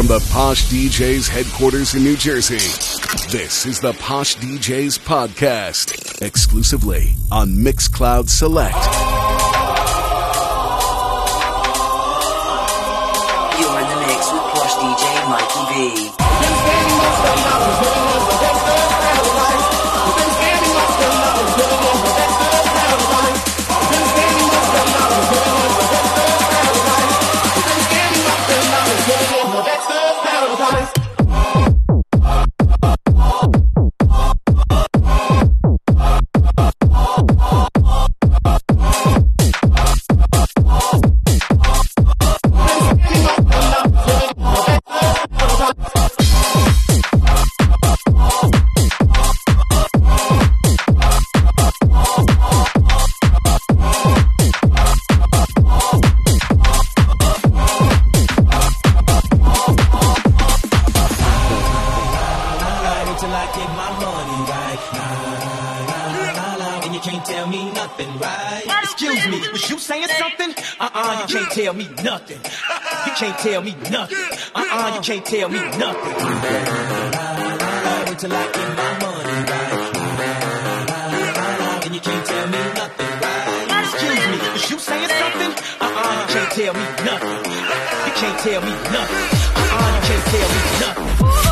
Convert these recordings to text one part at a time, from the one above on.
From the Posh DJs headquarters in New Jersey, this is the Posh DJs podcast, exclusively on Mixcloud Select. You're in the mix with Posh DJ Mikey B. Uh-uh, you can't tell me nothing. You can't tell me nothing. Uh-uh, you can't tell me nothing. Wait I get my money right. And you can't tell me nothing. Excuse me, is you saying something? Uh-uh, you can't tell me nothing. You can't tell me nothing. Uh-uh, you can't tell me nothing.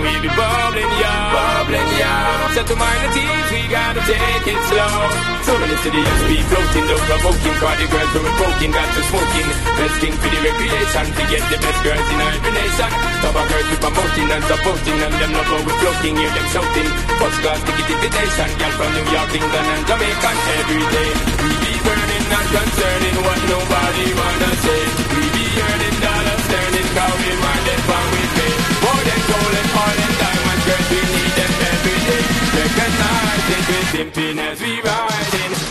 we be bubbling, y'all. Bubbling, y'all. Set to mind the teens, we gotta take it slow. So many cities be floating, though provoking. Cause the girls are broken, got to smoking. Best thing for the recreation, to get the best girls in every nation. Top of girls we promoting and supporting, and them not always floating, hear them shouting. First class ticket invitation, girl from New York, England, and Jamaica every day. We be burning, not concerning what nobody wanna say. We be Cause I think we're dipping as we riding.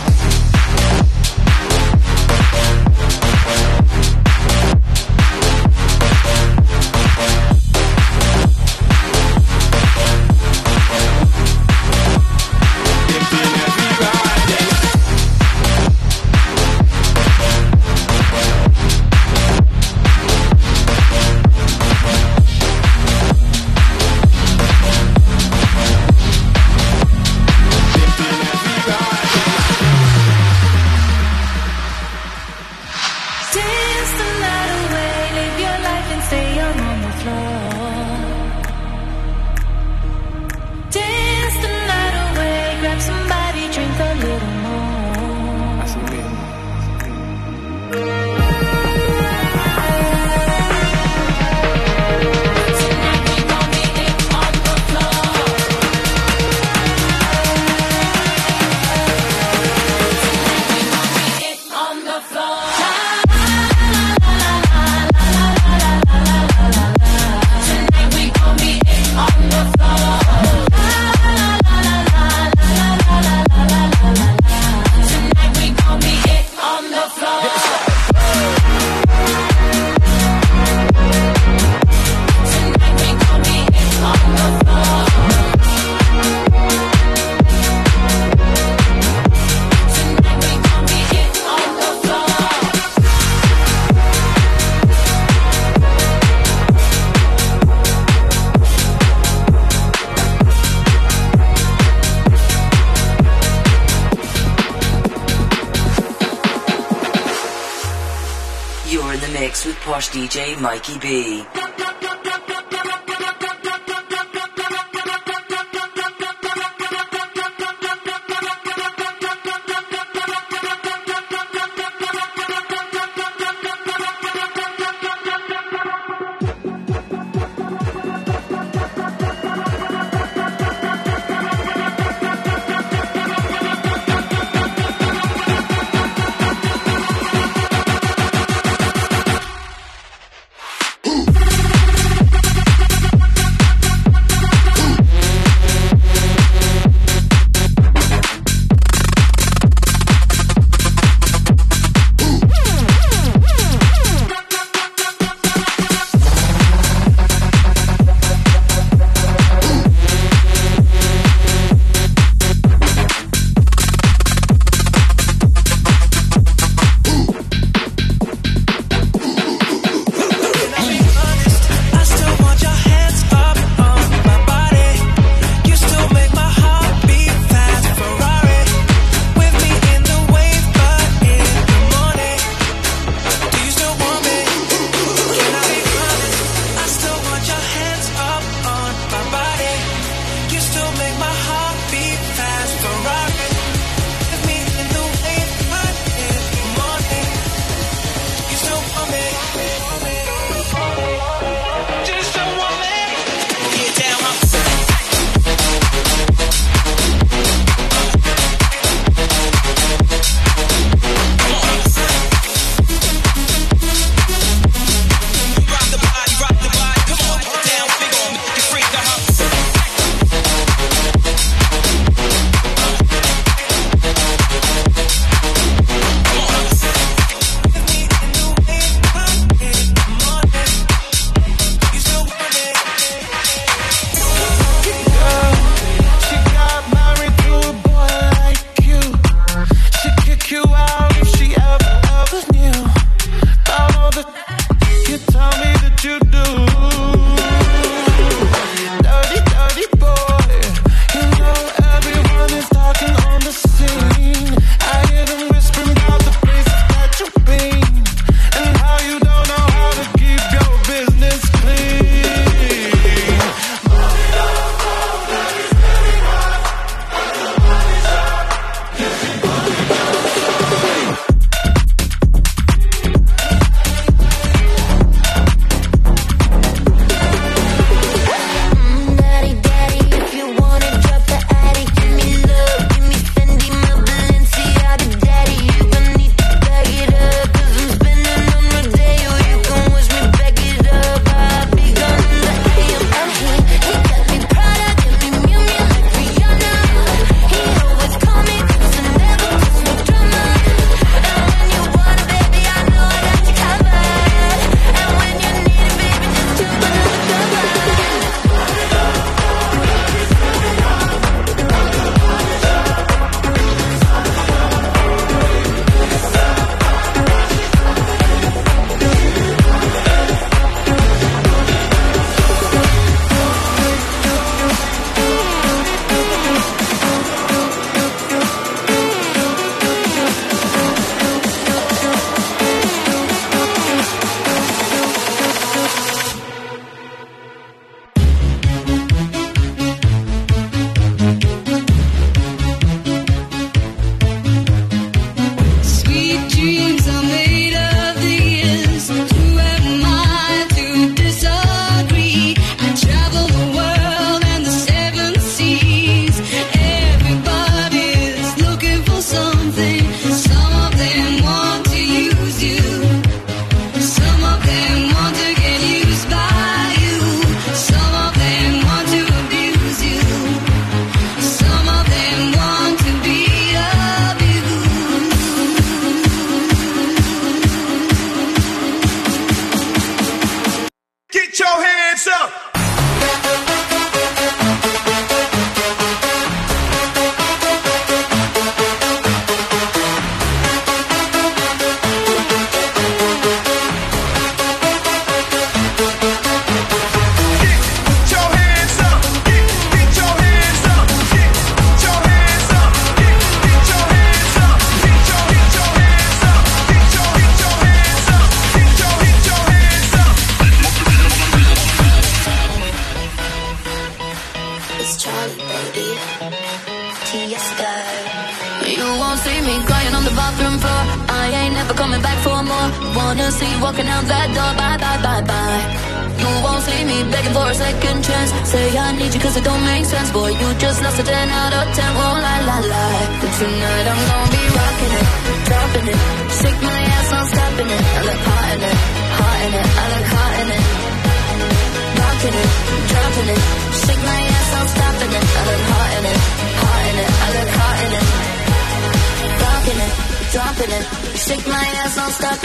You're in the mix with posh DJ Mikey B.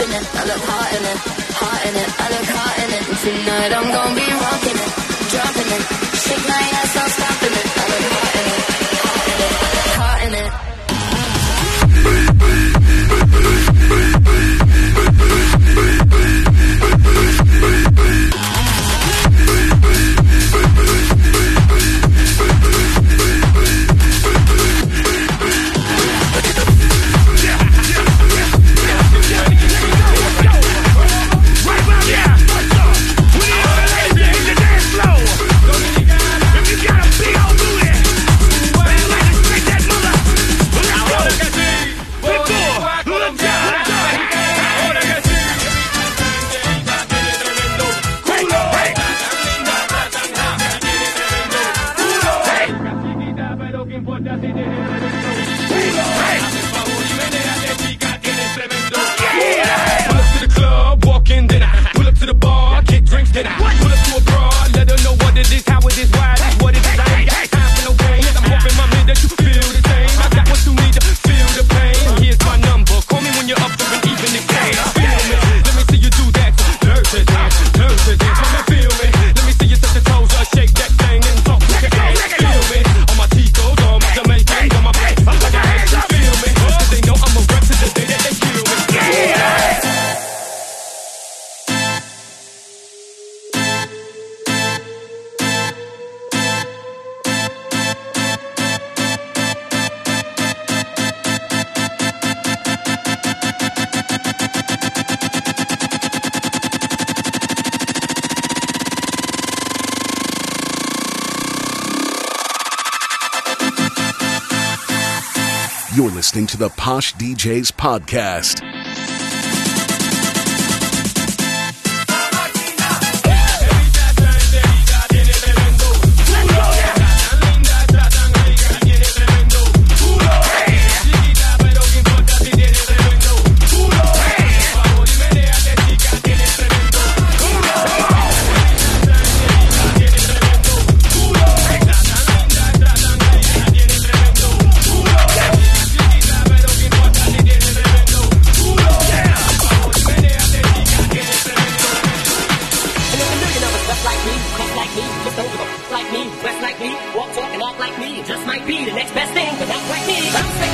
I look hot in it, hot in it. I look hot in it. Tonight I'm gonna be. the Posh DJs podcast. Something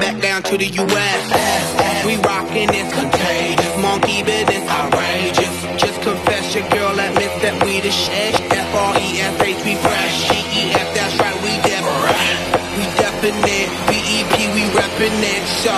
back down to the US. We rockin' it's contagious. Monkey business outrageous. Just confess your girl admits that we the shit. F-R-E-S-H, we fresh. G-E-F, that's right, we different. We definite. B-E-P, we reppin' it. So,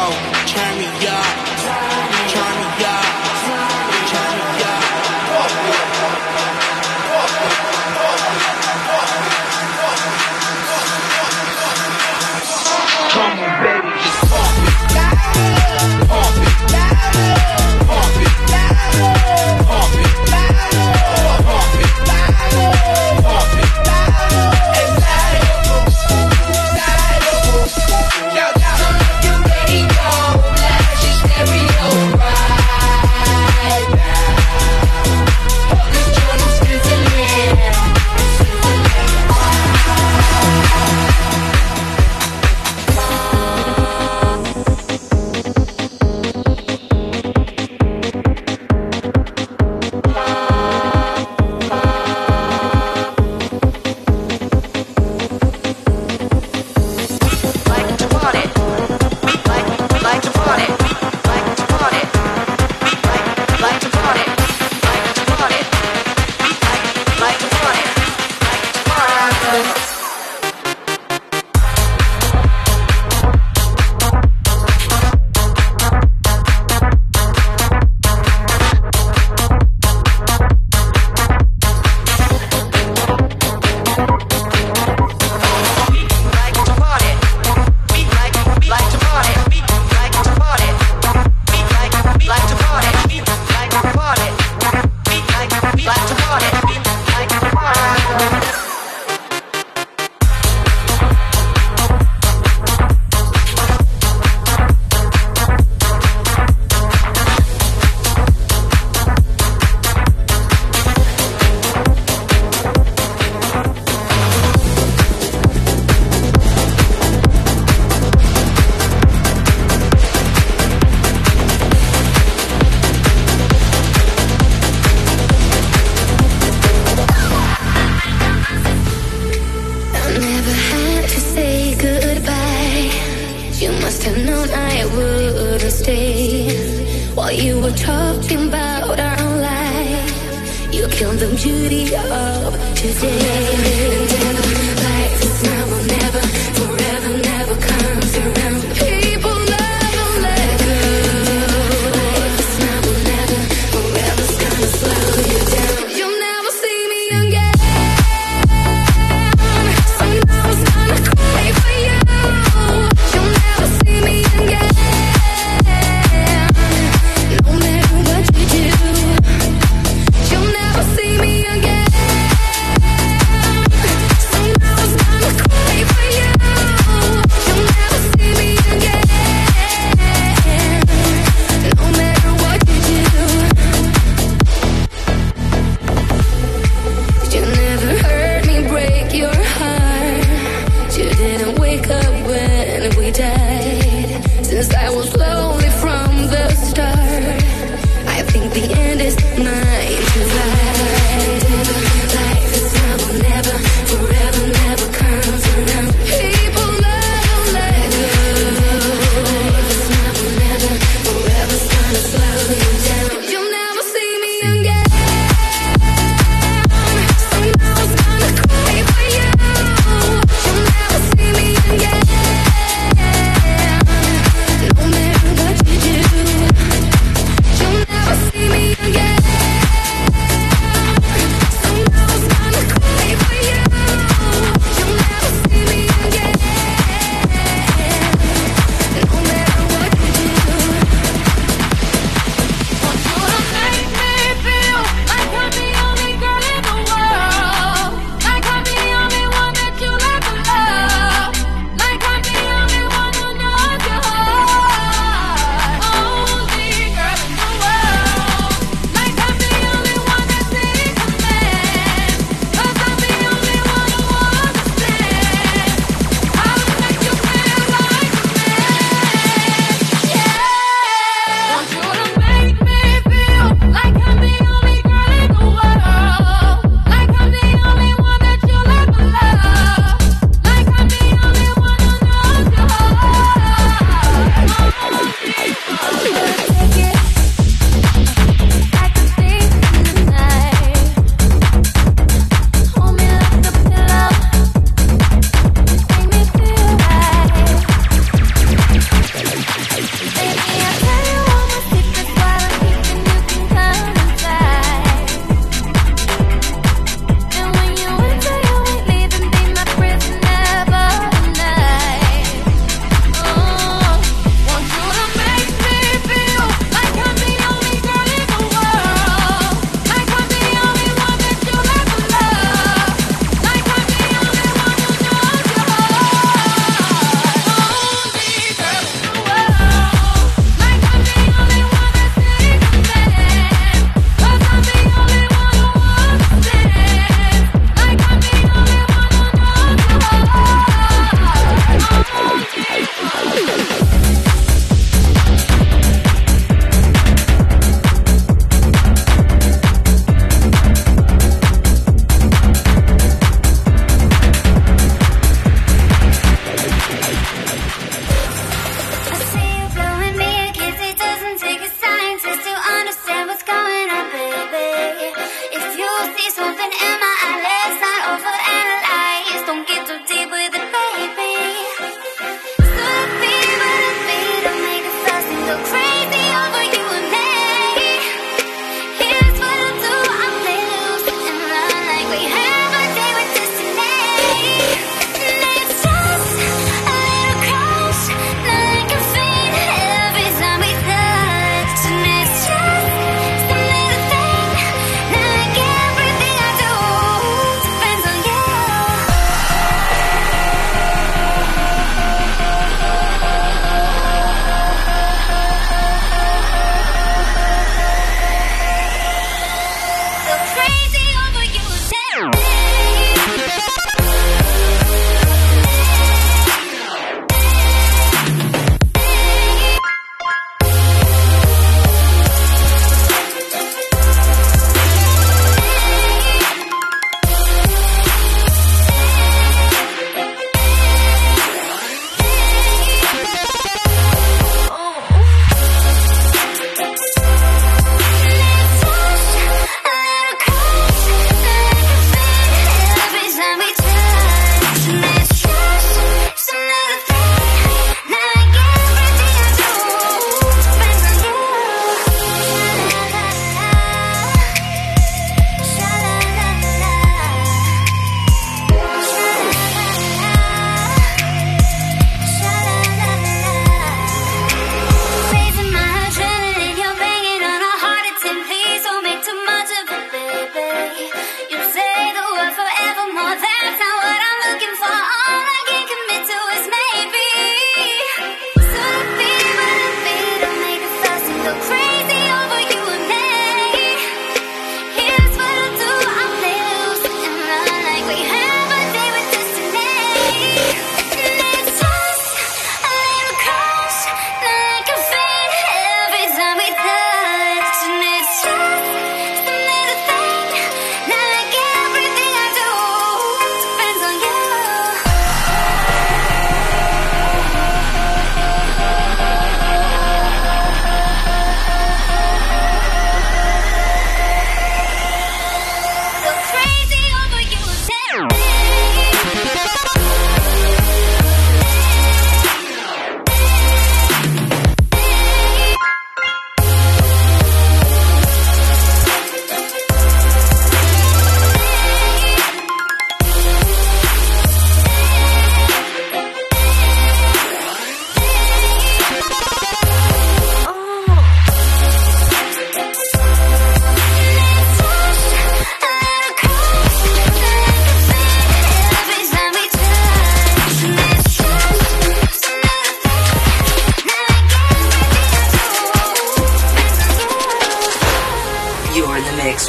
still talking about our life. You killed the beauty of today.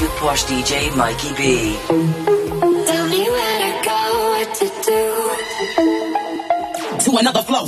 with POSH DJ Mikey B. Tell me where to go, what to do. To another flow.